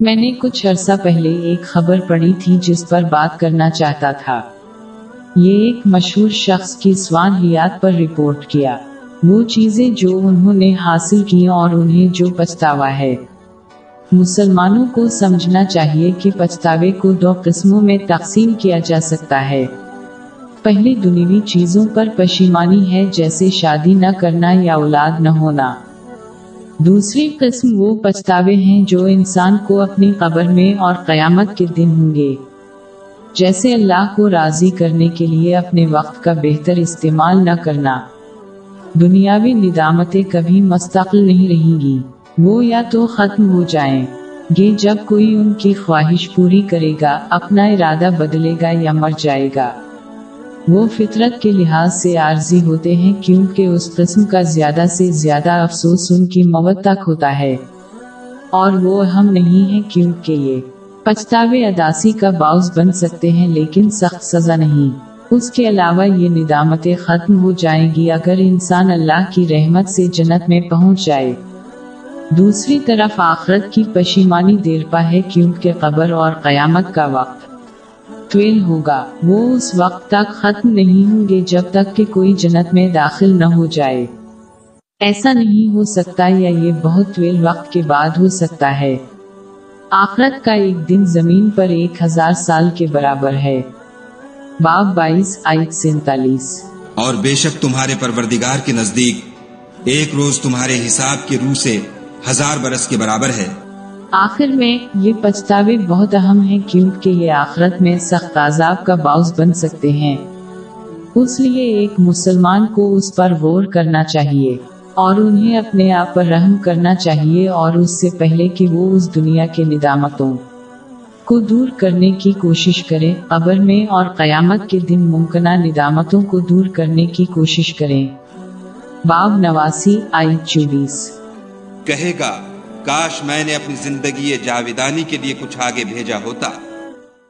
میں نے کچھ عرصہ پہلے ایک خبر پڑھی تھی جس پر بات کرنا چاہتا تھا۔ یہ ایک مشہور شخص کی سوانحیات پر رپورٹ کیا۔ وہ چیزیں جو انہوں نے حاصل کی اور انہیں جو پچھتاوا ہے۔ مسلمانوں کو سمجھنا چاہیے کہ پچھتاوے کو دو قسموں میں تقسیم کیا جا سکتا ہے۔ پہلی دنیوی چیزوں پر پشیمانی ہے، جیسے شادی نہ کرنا یا اولاد نہ ہونا۔ دوسری قسم وہ پچھتاوے ہیں جو انسان کو اپنی قبر میں اور قیامت کے دن ہوں گے۔ جیسے اللہ کو راضی کرنے کے لیے اپنے وقت کا بہتر استعمال نہ کرنا۔ دنیاوی ندامتیں کبھی مستقل نہیں رہیں گی۔ وہ یا تو ختم ہو جائیں۔ گے جب کوئی ان کی خواہش پوری کرے گا، اپنا ارادہ بدلے گا یا مر جائے گا۔ وہ فطرت کے لحاظ سے عارضی ہوتے ہیں کیونکہ اس قسم کا زیادہ سے زیادہ افسوس ان کی موت تک ہوتا ہے۔ اور وہ اہم نہیں ہے کیونکہ یہ پچھتاوے اداسی کا باعث بن سکتے ہیں لیکن سخت سزا نہیں۔ اس کے علاوہ یہ ندامتیں ختم ہو جائیں گی اگر انسان اللہ کی رحمت سے جنت میں پہنچ جائے۔ دوسری طرف آخرت کی پشیمانی دیر پا ہے کیونکہ قبر اور قیامت کا وقت طویل ہوگا۔ وہ اس وقت تک ختم نہیں ہوں گے جب تک کہ کوئی جنت میں داخل نہ ہو جائے۔ ایسا نہیں ہو سکتا یا یہ بہت طویل وقت کے بعد ہو سکتا ہے۔ آخرت کا ایک دن زمین پر ایک ہزار سال کے برابر ہے۔ باب بائیس آئٹ سینتالیس۔ اور بے شک تمہارے پروردگار کے نزدیک ایک روز تمہارے حساب کے روح سے ہزار برس کے برابر ہے۔ آخر میں یہ پچھتاوے بہت اہم ہیں کیونکہ یہ آخرت میں سخت عذاب کا باعث بن سکتے ہیں۔ اس لیے ایک مسلمان کو اس پر غور کرنا چاہیے اور انہیں اپنے آپ پر رحم کرنا چاہیے اور اس سے پہلے کہ وہ اس دنیا کے ندامتوں کو دور کرنے کی کوشش کرے قبر میں اور قیامت کے دن ممکنہ ندامتوں کو دور کرنے کی کوشش کریں۔ باب نواسی آئی چوبیس۔ کہے گا کاش میں نے اپنی زندگی جاویدانی کے لیے کچھ آگے بھیجا ہوتا۔